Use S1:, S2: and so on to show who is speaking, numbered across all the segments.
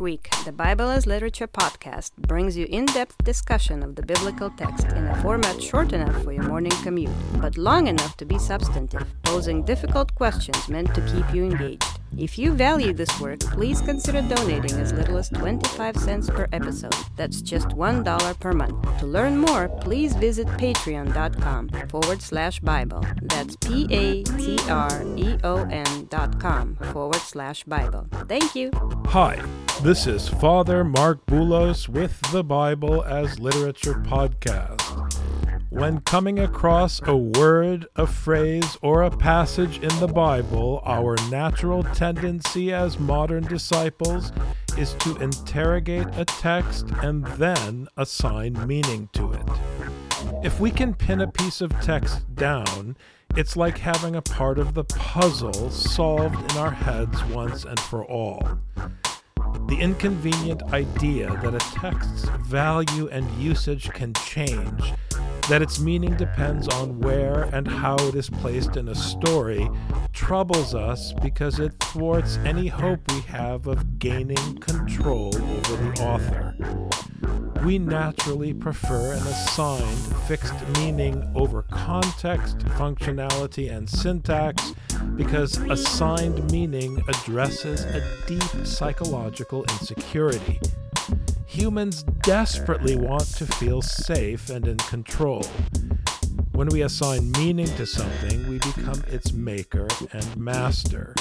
S1: Week, the Bible as Literature podcast brings you in depth discussion of the biblical text in a format short enough for your morning commute, but long enough to be substantive, posing difficult questions meant to keep you engaged. If you value this work, please consider donating as little as 25 cents per episode. That's just $1 per month. To learn more, please visit patreon.com forward slash Bible. That's P A T R E O N dot com forward slash Bible. Thank you.
S2: Hi, this is Father Marc Boulos with the Bible as Literature podcast. When coming across a word, a phrase, or a passage in the Bible, our natural tendency as modern disciples is to interrogate a text and then assign meaning to it. If we can pin a piece of text down, it's like having a part of the puzzle solved in our heads once and for all. The inconvenient idea that a text's value and usage can change that its meaning depends on where and how it is placed in a story troubles us because it thwarts any hope we have of gaining control over the author. We naturally prefer an assigned fixed meaning over context, functionality, and syntax because assigned meaning addresses a deep psychological insecurity. Humans desperately want to feel safe and in control. When we assign meaning to something, we become its maker and master.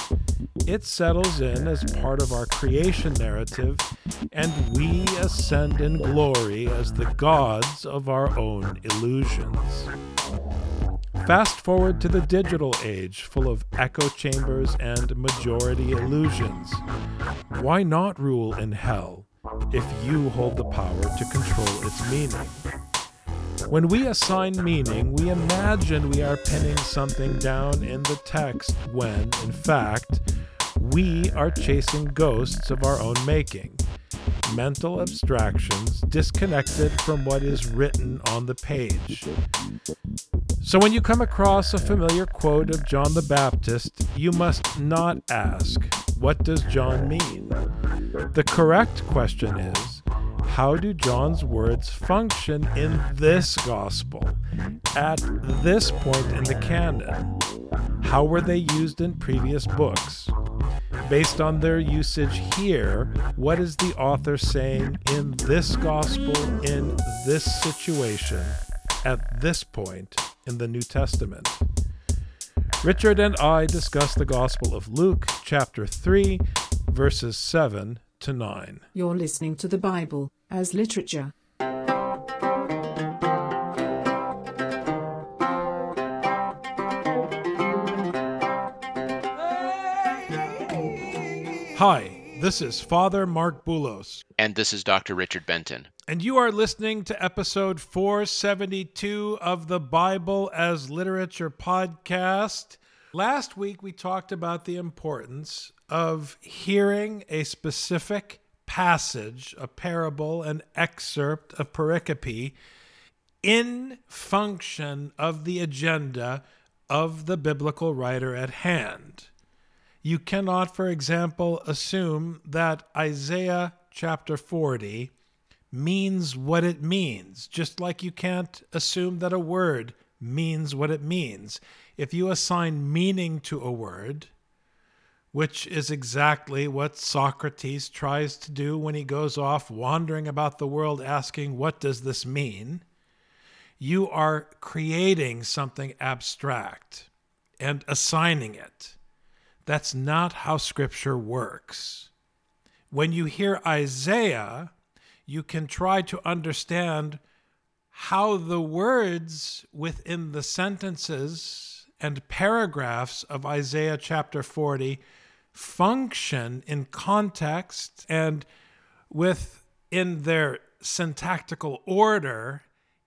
S2: It settles in as part of our creation narrative, and we ascend in glory as the gods of our own illusions. Fast forward to the digital age, full of echo chambers and majority illusions. Why not rule in hell? If you hold the power to control its meaning. When we assign meaning, we imagine we are pinning something down in the text when, in fact, we are chasing ghosts of our own making, mental abstractions disconnected from what is written on the page. So, when you come across a familiar quote of John the Baptist, you must not ask, What does John mean? The correct question is, How do John's words function in this gospel, at this point in the canon? How were they used in previous books? Based on their usage here, what is the author saying in this gospel, in this situation, at this point in the New Testament. Richard and I discuss the Gospel of Luke, chapter 3, verses 7 to 9.
S3: You're listening to the Bible as literature.
S2: Hi, this is Father Marc Boulos.
S4: And this is Dr. Richard Benton.
S2: And you are listening to episode 472 of the Bible as Literature podcast. Last week, we talked about the importance of hearing a specific passage, a parable, an excerpt, a pericope, in function of the agenda of the biblical writer at hand. You cannot, for example, assume that Isaiah chapter 40 means what it means, just like you can't assume that a word means what it means. If you assign meaning to a word, which is exactly what Socrates tries to do when he goes off wandering about the world asking, What does this mean? You are creating something abstract and assigning it. That's not how Scripture works. When you hear Isaiah, you can try to understand how the words within the sentences and paragraphs of Isaiah chapter 40 function in context and with in their syntactical order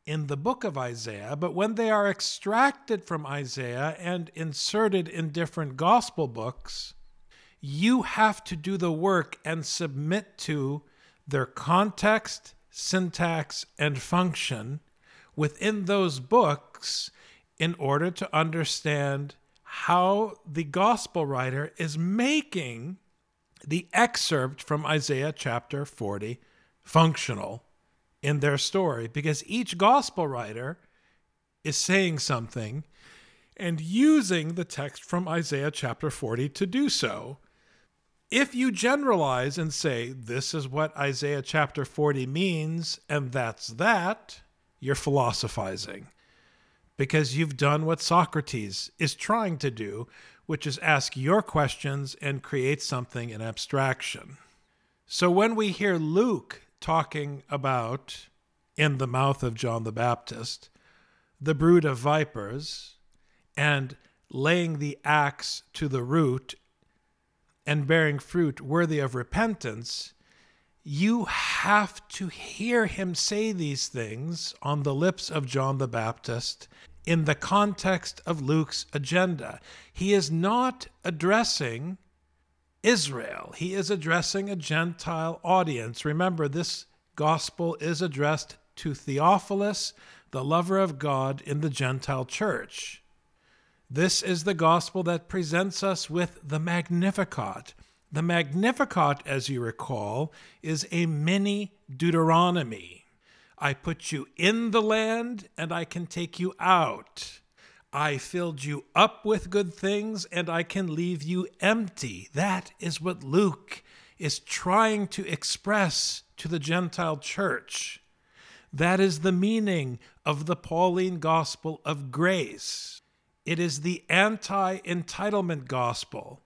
S2: in the book of Isaiah, but when they are extracted from Isaiah and inserted in different gospel books, you have to do the work and submit to their context, syntax, and function within those books in order to understand how the gospel writer is making the excerpt from Isaiah chapter 40 functional in their story because each gospel writer is saying something and using the text from Isaiah chapter 40 to do so. If you generalize and say, this is what Isaiah chapter 40 means, and that's that, you're philosophizing because you've done what Socrates is trying to do, which is ask your questions and create something in abstraction. So when we hear Luke talking about, in the mouth of John the Baptist, the brood of vipers, and laying the axe to the root and bearing fruit worthy of repentance, you have to hear him say these things on the lips of John the Baptist in the context of Luke's agenda. He is not addressing Israel, he is addressing a Gentile audience. Remember, this gospel is addressed to Theophilus, the lover of God in the Gentile church. This is the gospel that presents us with the Magnificat. The Magnificat, as you recall, is a mini Deuteronomy. I put you in the land, and I can take you out. I filled you up with good things, and I can leave you empty. That is what Luke is trying to express to the Gentile church. That is the meaning of the Pauline gospel of grace. It is the anti entitlement gospel.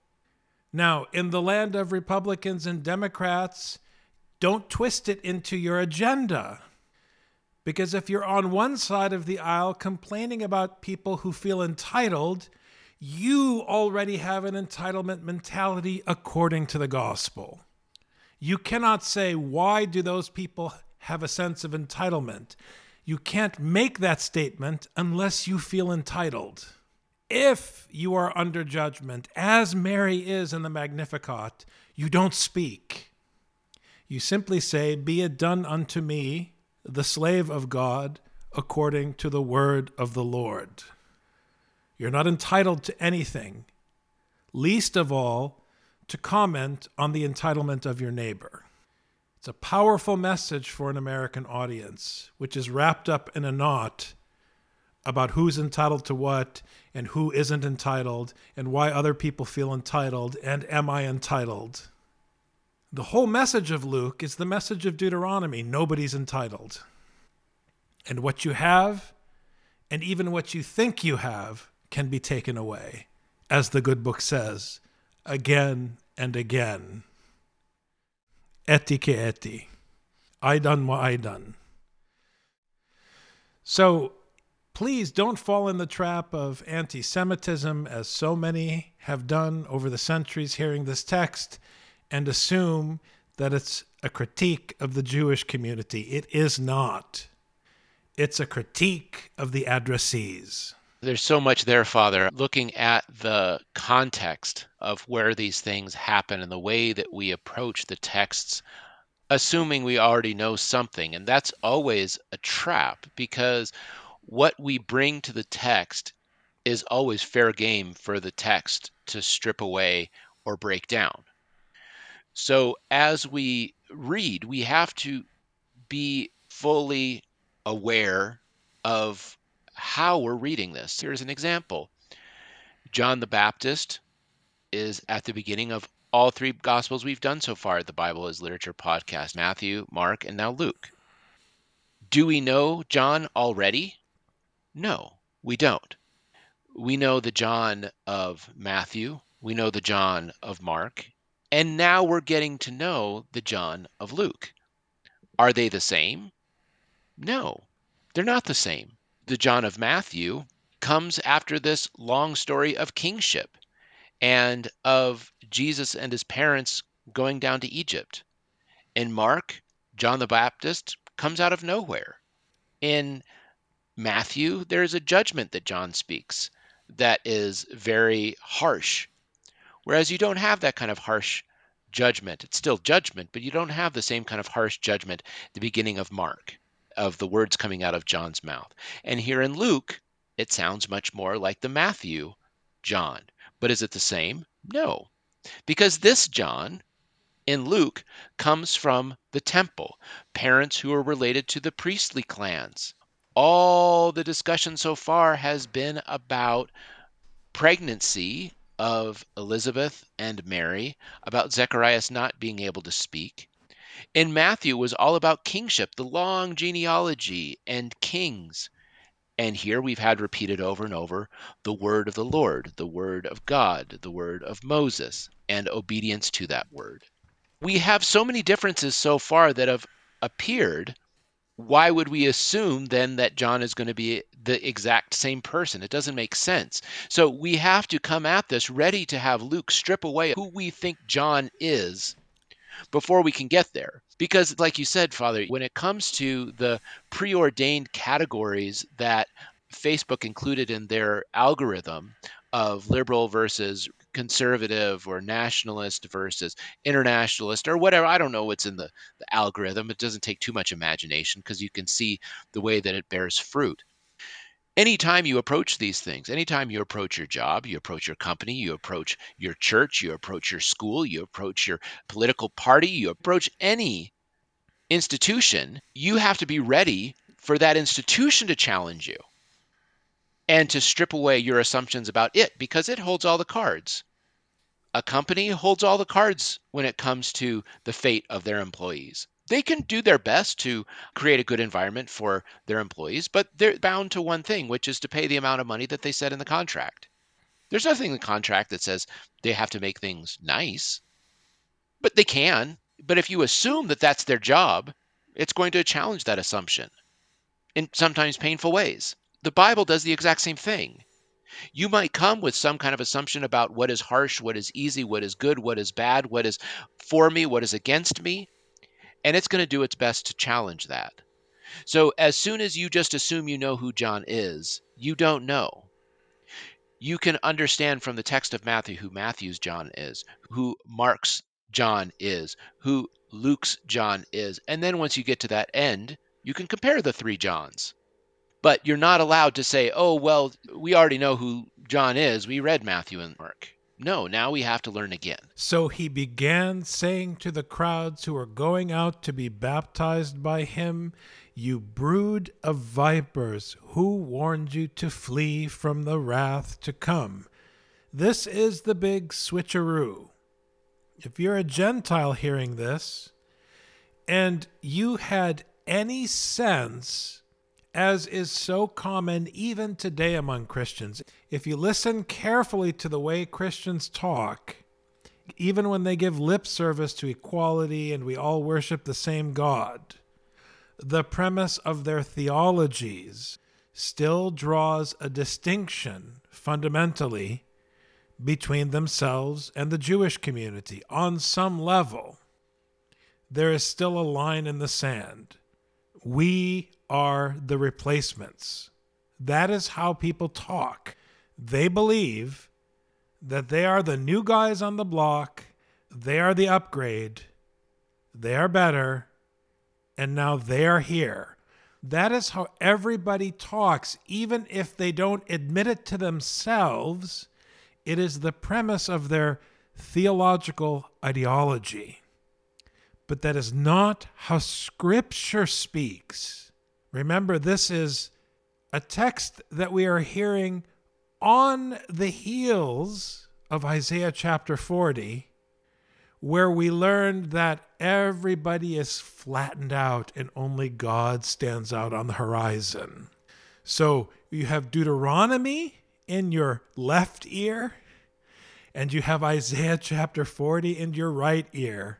S2: Now, in the land of Republicans and Democrats, don't twist it into your agenda. Because if you're on one side of the aisle complaining about people who feel entitled, you already have an entitlement mentality according to the gospel. You cannot say, why do those people have a sense of entitlement? You can't make that statement unless you feel entitled. If you are under judgment, as Mary is in the Magnificat, you don't speak. You simply say, Be it done unto me the slave of God according to the word of the Lord. You're not entitled to anything, least of all to comment on the entitlement of your neighbor. It's a powerful message for an American audience, which is wrapped up in a knot about who's entitled to what and who isn't entitled and why other people feel entitled and am I entitled? The whole message of Luke is the message of Deuteronomy nobody's entitled. And what you have, and even what you think you have, can be taken away, as the good book says, again and again. Eti eti. I done what I done. So please don't fall in the trap of anti Semitism, as so many have done over the centuries hearing this text and assume that it's a critique of the Jewish community. It is not. It's a critique of the addressees.
S4: There's so much there, Father. Looking at the context of where these things happen and the way that we approach the texts, assuming we already know something. And that's always a trap because what we bring to the text is always fair game for the text to strip away or break down. So as we read, we have to be fully aware of how we're reading this. Here's an example John the Baptist is at the beginning of all three Gospels we've done so far the Bible as Literature podcast Matthew, Mark, and now Luke. Do we know John already? No, we don't. We know the John of Matthew, we know the John of Mark, and now we're getting to know the John of Luke. Are they the same? No, they're not the same. The John of Matthew comes after this long story of kingship and of Jesus and his parents going down to Egypt. In Mark, John the Baptist comes out of nowhere. In Matthew, there is a judgment that John speaks that is very harsh Whereas you don't have that kind of harsh judgment. It's still judgment, but you don't have the same kind of harsh judgment at the beginning of Mark, of the words coming out of John's mouth. And here in Luke, it sounds much more like the Matthew John. But is it the same? No. Because this John in Luke comes from the temple, parents who are related to the priestly clans. All the discussion so far has been about pregnancy of Elizabeth and Mary, about Zacharias not being able to speak. In Matthew was all about kingship, the long genealogy and kings. And here we've had repeated over and over the word of the Lord, the word of God, the word of Moses, and obedience to that word. We have so many differences so far that have appeared. Why would we assume then that John is going to be the exact same person? It doesn't make sense. So we have to come at this ready to have Luke strip away who we think John is before we can get there. Because, like you said, Father, when it comes to the preordained categories that Facebook included in their algorithm of liberal versus conservative or nationalist versus internationalist or whatever, I don't know what's in the, the algorithm. It doesn't take too much imagination because you can see the way that it bears fruit anytime you approach these things, anytime you approach your job, you approach your company, you approach your church, you approach your school, you approach your political party, you approach any institution, you have to be ready for that institution to challenge you and to strip away your assumptions about it because it holds all the cards. A company holds all the cards when it comes to the fate of their employees they can do their best to create a good environment for their employees, but they're bound to one thing, which is to pay the amount of money that they set in the contract. There's nothing in the contract that says they have to make things nice, but they can. But if you assume that that's their job, it's going to challenge that assumption in sometimes painful ways. The Bible does the exact same thing. You might come with some kind of assumption about what is harsh, what is easy, what is good, what is bad, what is for me, what is against me and it's going to do its best to challenge that. So as soon as you just assume you know who John is, you don't know. You can understand from the text of Matthew who Matthew's John is, who Mark's John is, who Luke's John is. And then once you get to that end, you can compare the three Johns. But you're not allowed to say, oh, well, we already know who John is. We read Matthew and Mark. No, now we have to learn again.
S2: So he began saying to the crowds who were going out to be baptized by him, You brood of vipers, who warned you to flee from the wrath to come? This is the big switcheroo. If you're a Gentile hearing this, and you had any sense as is so common even today among Christians. If you listen carefully to the way Christians talk, even when they give lip service to equality and we all worship the same God, the premise of their theologies still draws a distinction fundamentally between themselves and the Jewish community on some level. There is still a line in the sand. We are the replacements. That is how people talk. They believe that they are the new guys on the block, they are the upgrade, they are better, and now they are here. That is how everybody talks, even if they don't admit it to themselves. It is the premise of their theological ideology. But that is not how Scripture speaks. Remember, this is a text that we are hearing on the heels of Isaiah chapter 40, where we learned that everybody is flattened out and only God stands out on the horizon. So you have Deuteronomy in your left ear, and you have Isaiah chapter 40 in your right ear.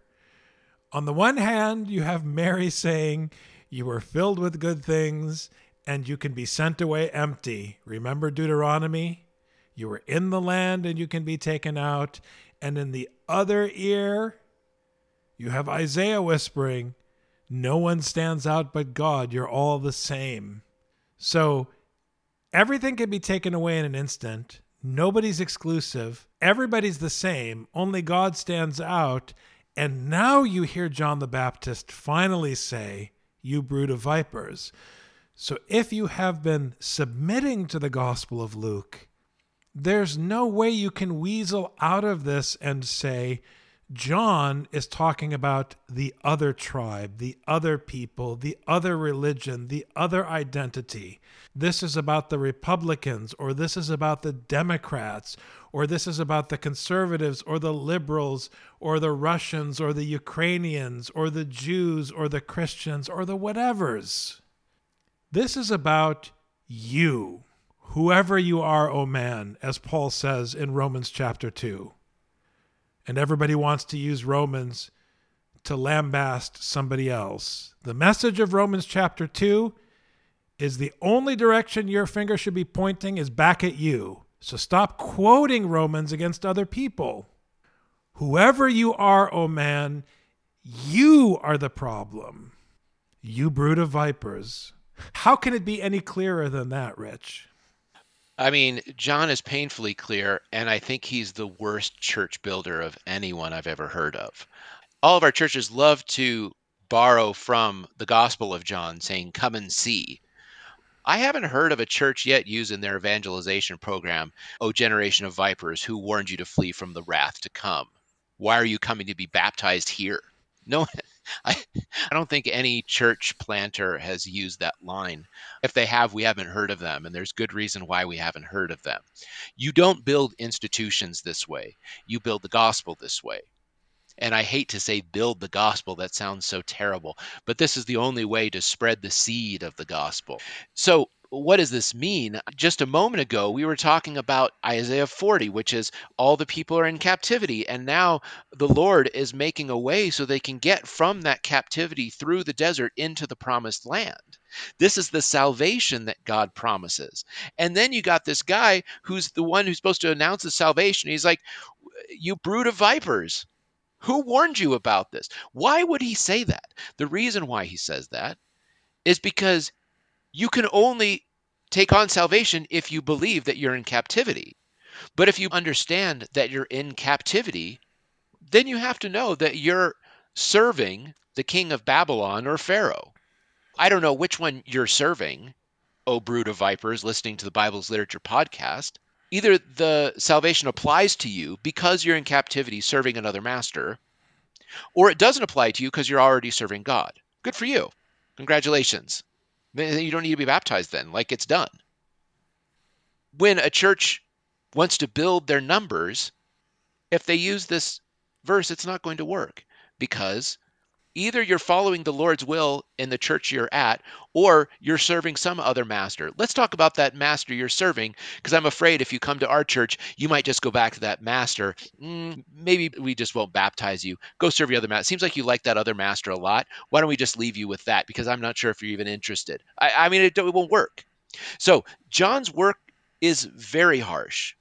S2: On the one hand, you have Mary saying, you were filled with good things, and you can be sent away empty. Remember Deuteronomy? You were in the land, and you can be taken out. And in the other ear, you have Isaiah whispering, No one stands out but God. You're all the same. So everything can be taken away in an instant. Nobody's exclusive. Everybody's the same. Only God stands out. And now you hear John the Baptist finally say, you brood of vipers. So if you have been submitting to the Gospel of Luke, there's no way you can weasel out of this and say, John is talking about the other tribe, the other people, the other religion, the other identity. This is about the Republicans, or this is about the Democrats, or this is about the conservatives, or the liberals, or the Russians, or the Ukrainians, or the Jews, or the Christians, or the whatevers. This is about you, whoever you are, O man, as Paul says in Romans chapter 2 and everybody wants to use Romans to lambast somebody else. The message of Romans chapter 2 is the only direction your finger should be pointing is back at you. So stop quoting Romans against other people. Whoever you are, O oh man, you are the problem. You brood of vipers. How can it be any clearer than that, Rich?
S4: I mean, John is painfully clear, and I think he's the worst church builder of anyone I've ever heard of. All of our churches love to borrow from the Gospel of John, saying, Come and see. I haven't heard of a church yet using their evangelization program, O generation of vipers, who warned you to flee from the wrath to come. Why are you coming to be baptized here? No, I, I don't think any church planter has used that line. If they have, we haven't heard of them, and there's good reason why we haven't heard of them. You don't build institutions this way, you build the gospel this way. And I hate to say build the gospel, that sounds so terrible, but this is the only way to spread the seed of the gospel. So what does this mean? Just a moment ago, we were talking about Isaiah 40, which is all the people are in captivity. And now the Lord is making a way so they can get from that captivity through the desert into the promised land. This is the salvation that God promises. And then you got this guy who's the one who's supposed to announce the salvation. He's like, You brood of vipers. Who warned you about this? Why would he say that? The reason why he says that is because you can only take on salvation if you believe that you're in captivity. But if you understand that you're in captivity, then you have to know that you're serving the king of Babylon or Pharaoh. I don't know which one you're serving, O brood of vipers listening to the Bible's Literature podcast. Either the salvation applies to you because you're in captivity serving another master, or it doesn't apply to you because you're already serving God. Good for you. Congratulations. You don't need to be baptized then, like it's done. When a church wants to build their numbers, if they use this verse, it's not going to work because either you're following the Lord's will in the church you're at, or you're serving some other master. Let's talk about that master you're serving, because I'm afraid if you come to our church, you might just go back to that master. Mm, maybe we just won't baptize you. Go serve your other master. Seems like you like that other master a lot. Why don't we just leave you with that? Because I'm not sure if you're even interested. I, I mean, it, it won't work. So John's work is very harsh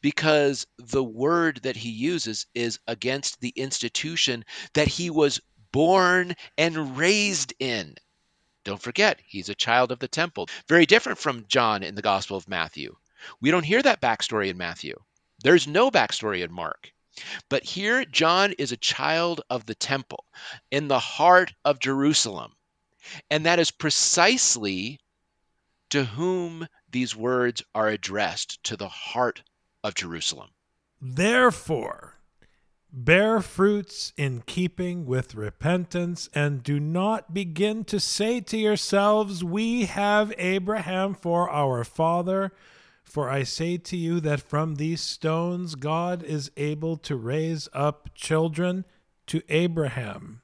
S4: because the word that he uses is against the institution that he was born and raised in. Don't forget, he's a child of the temple. Very different from John in the Gospel of Matthew. We don't hear that backstory in Matthew. There's no backstory in Mark. But here, John is a child of the temple in the heart of Jerusalem. And that is precisely to whom these words are addressed to the heart of Jerusalem.
S2: Therefore, Bear fruits in keeping with repentance, and do not begin to say to yourselves, We have Abraham for our father. For I say to you that from these stones God is able to raise up children to Abraham.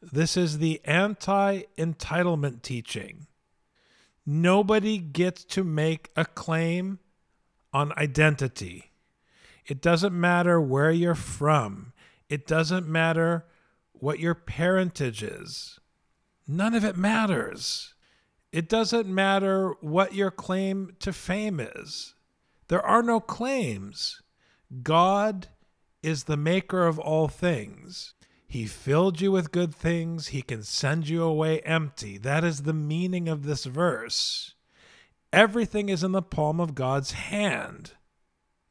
S2: This is the anti entitlement teaching. Nobody gets to make a claim on identity. It doesn't matter where you're from. It doesn't matter what your parentage is. None of it matters. It doesn't matter what your claim to fame is. There are no claims. God is the maker of all things. He filled you with good things. He can send you away empty. That is the meaning of this verse. Everything is in the palm of God's hand.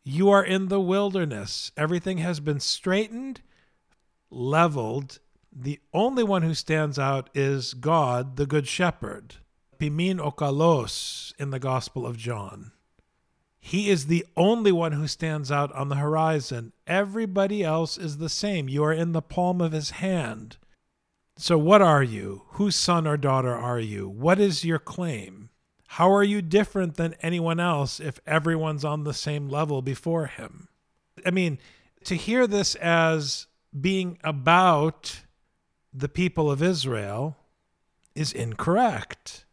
S2: You are in the wilderness. Everything has been straightened, leveled. The only one who stands out is God, the Good Shepherd. Pimin okalos in the Gospel of John. He is the only one who stands out on the horizon. Everybody else is the same. You are in the palm of his hand. So, what are you? Whose son or daughter are you? What is your claim? How are you different than anyone else if everyone's on the same level before him? I mean, to hear this as being about the people of Israel is incorrect.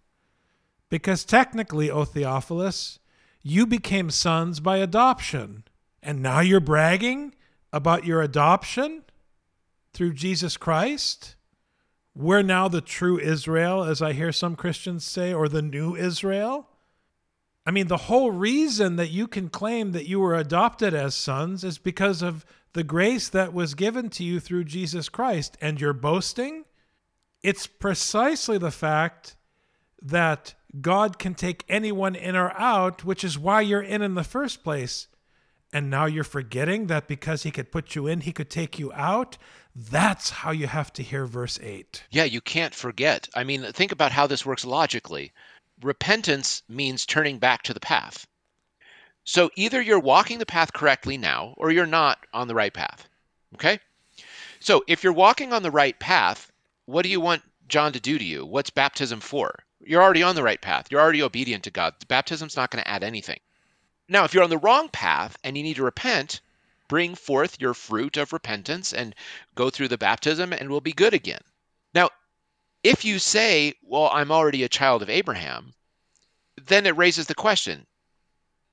S2: Because technically, O Theophilus, you became sons by adoption. And now you're bragging about your adoption through Jesus Christ? We're now the true Israel, as I hear some Christians say, or the new Israel? I mean, the whole reason that you can claim that you were adopted as sons is because of the grace that was given to you through Jesus Christ. And you're boasting? It's precisely the fact that God can take anyone in or out, which is why you're in in the first place. And now you're forgetting that because he could put you in, he could take you out. That's how you have to hear verse 8.
S4: Yeah, you can't forget. I mean, think about how this works logically. Repentance means turning back to the path. So either you're walking the path correctly now, or you're not on the right path. Okay? So if you're walking on the right path, what do you want John to do to you? What's baptism for? You're already on the right path. You're already obedient to God. Baptism's not going to add anything. Now, if you're on the wrong path and you need to repent, bring forth your fruit of repentance and go through the baptism and we'll be good again. Now, if you say, Well, I'm already a child of Abraham, then it raises the question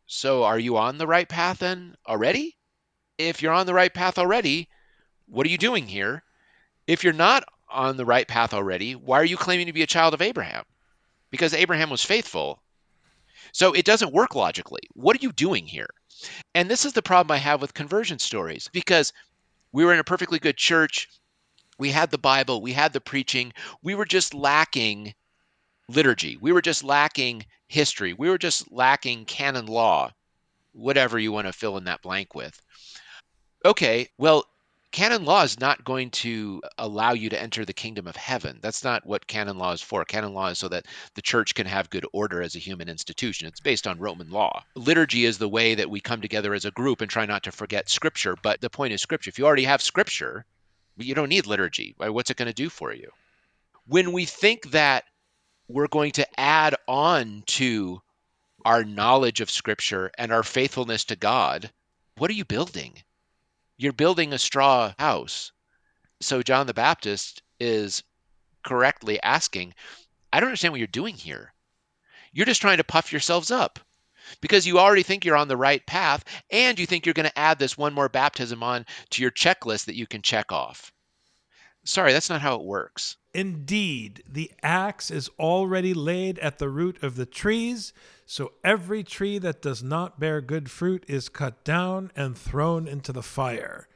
S4: So are you on the right path then already? If you're on the right path already, what are you doing here? If you're not on the right path already, why are you claiming to be a child of Abraham? because Abraham was faithful. So it doesn't work logically. What are you doing here? And this is the problem I have with conversion stories because we were in a perfectly good church. We had the Bible, we had the preaching. We were just lacking liturgy. We were just lacking history. We were just lacking canon law, whatever you want to fill in that blank with. Okay, well, canon law is not going to allow you to enter the kingdom of heaven. That's not what canon law is for. Canon law is so that the church can have good order as a human institution. It's based on Roman law. Liturgy is the way that we come together as a group and try not to forget scripture. But the point is scripture. If you already have scripture, you don't need liturgy. What's it going to do for you? When we think that we're going to add on to our knowledge of scripture and our faithfulness to God, what are you building? You're building a straw house. So John the Baptist is correctly asking, I don't understand what you're doing here. You're just trying to puff yourselves up because you already think you're on the right path and you think you're going to add this one more baptism on to your checklist that you can check off. Sorry, that's not how it works.
S2: Indeed, the axe is already laid at the root of the trees, so every tree that does not bear good fruit is cut down and thrown into the fire.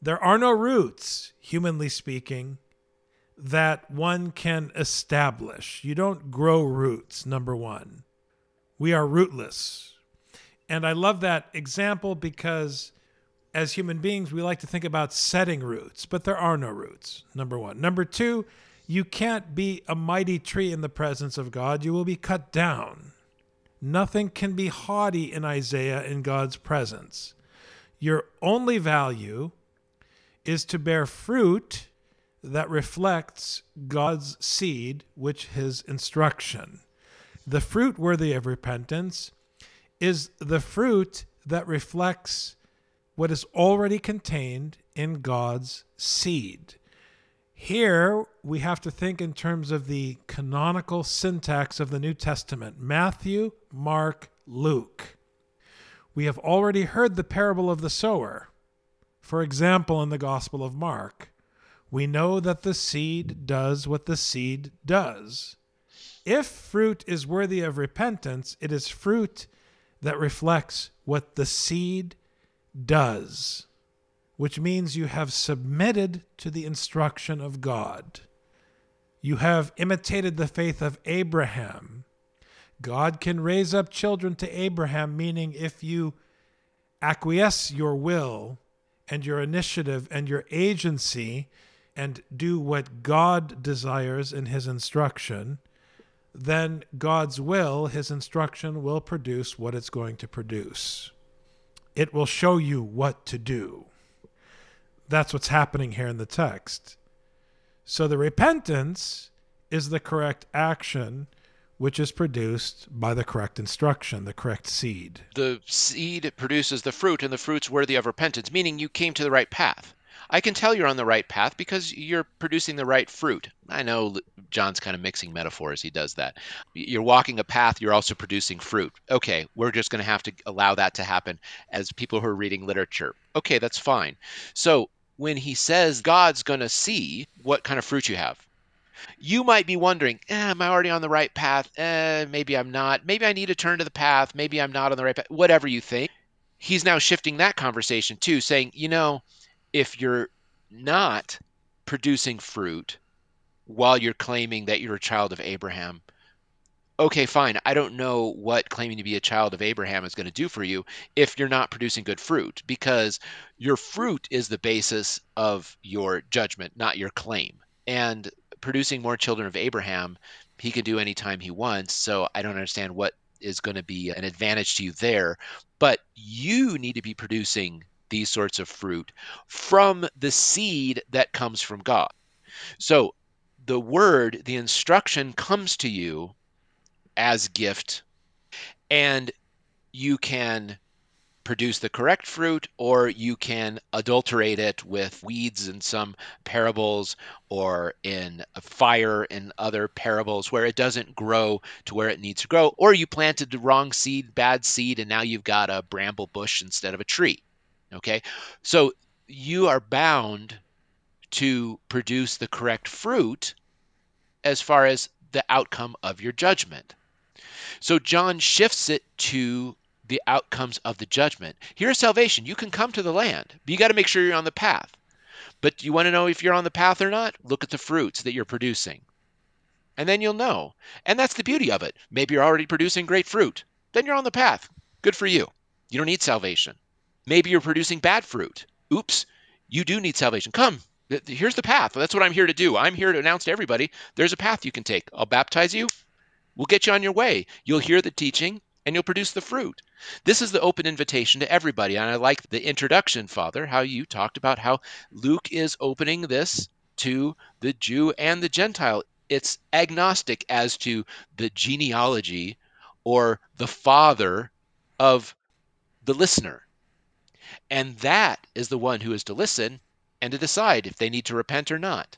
S2: There are no roots, humanly speaking, that one can establish. You don't grow roots, number one. We are rootless. And I love that example because as human beings, we like to think about setting roots, but there are no roots, number one. Number two, you can't be a mighty tree in the presence of God. You will be cut down. Nothing can be haughty in Isaiah in God's presence. Your only value is to bear fruit that reflects God's seed, which his instruction. The fruit worthy of repentance is the fruit that reflects what is already contained in God's seed. Here, we have to think in terms of the canonical syntax of the New Testament Matthew, Mark, Luke. We have already heard the parable of the sower. For example, in the Gospel of Mark, we know that the seed does what the seed does. If fruit is worthy of repentance, it is fruit that reflects what the seed does, which means you have submitted to the instruction of God. You have imitated the faith of Abraham. God can raise up children to Abraham, meaning if you acquiesce your will and your initiative and your agency and do what God desires in his instruction, then God's will, his instruction, will produce what it's going to produce. It will show you what to do. That's what's happening here in the text. So the repentance is the correct action which is produced by the correct instruction, the correct seed.
S4: The seed produces the fruit, and the fruit's worthy of repentance, meaning you came to the right path. I can tell you're on the right path because you're producing the right fruit. I know John's kind of mixing metaphors. He does that. You're walking a path, you're also producing fruit. Okay, we're just going to have to allow that to happen as people who are reading literature. Okay, that's fine. So when he says God's going to see what kind of fruit you have, you might be wondering, eh, am I already on the right path? Eh, maybe I'm not. Maybe I need to turn to the path. Maybe I'm not on the right path. Whatever you think. He's now shifting that conversation too, saying, you know, if you're not producing fruit while you're claiming that you're a child of Abraham, okay, fine. I don't know what claiming to be a child of Abraham is going to do for you if you're not producing good fruit, because your fruit is the basis of your judgment, not your claim. And producing more children of Abraham, he can do anytime he wants. So I don't understand what is going to be an advantage to you there. But you need to be producing these sorts of fruit from the seed that comes from God. So the word, the instruction comes to you as gift, and you can produce the correct fruit, or you can adulterate it with weeds in some parables or in fire in other parables where it doesn't grow to where it needs to grow, or you planted the wrong seed, bad seed, and now you've got a bramble bush instead of a tree. Okay, so you are bound to produce the correct fruit as far as the outcome of your judgment. So John shifts it to the outcomes of the judgment. Here's salvation. You can come to the land, but you got to make sure you're on the path. But you want to know if you're on the path or not? Look at the fruits that you're producing. And then you'll know. And that's the beauty of it. Maybe you're already producing great fruit. Then you're on the path. Good for you. You don't need salvation. Maybe you're producing bad fruit. Oops, you do need salvation. Come, here's the path. That's what I'm here to do. I'm here to announce to everybody there's a path you can take. I'll baptize you. We'll get you on your way. You'll hear the teaching and you'll produce the fruit. This is the open invitation to everybody. And I like the introduction, Father, how you talked about how Luke is opening this to the Jew and the Gentile. It's agnostic as to the genealogy or the father of the listener. And that is the one who is to listen and to decide if they need to repent or not.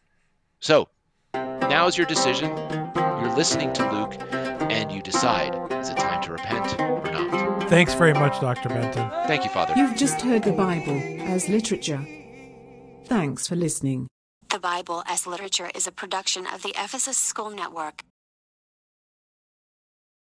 S4: So, now is your decision. You're listening to Luke and you decide is it time to repent or not?
S2: Thanks very much, Dr. Benton.
S4: Thank you, Father.
S3: You've just heard the Bible as literature. Thanks for listening.
S5: The Bible as Literature is a production of the Ephesus School Network.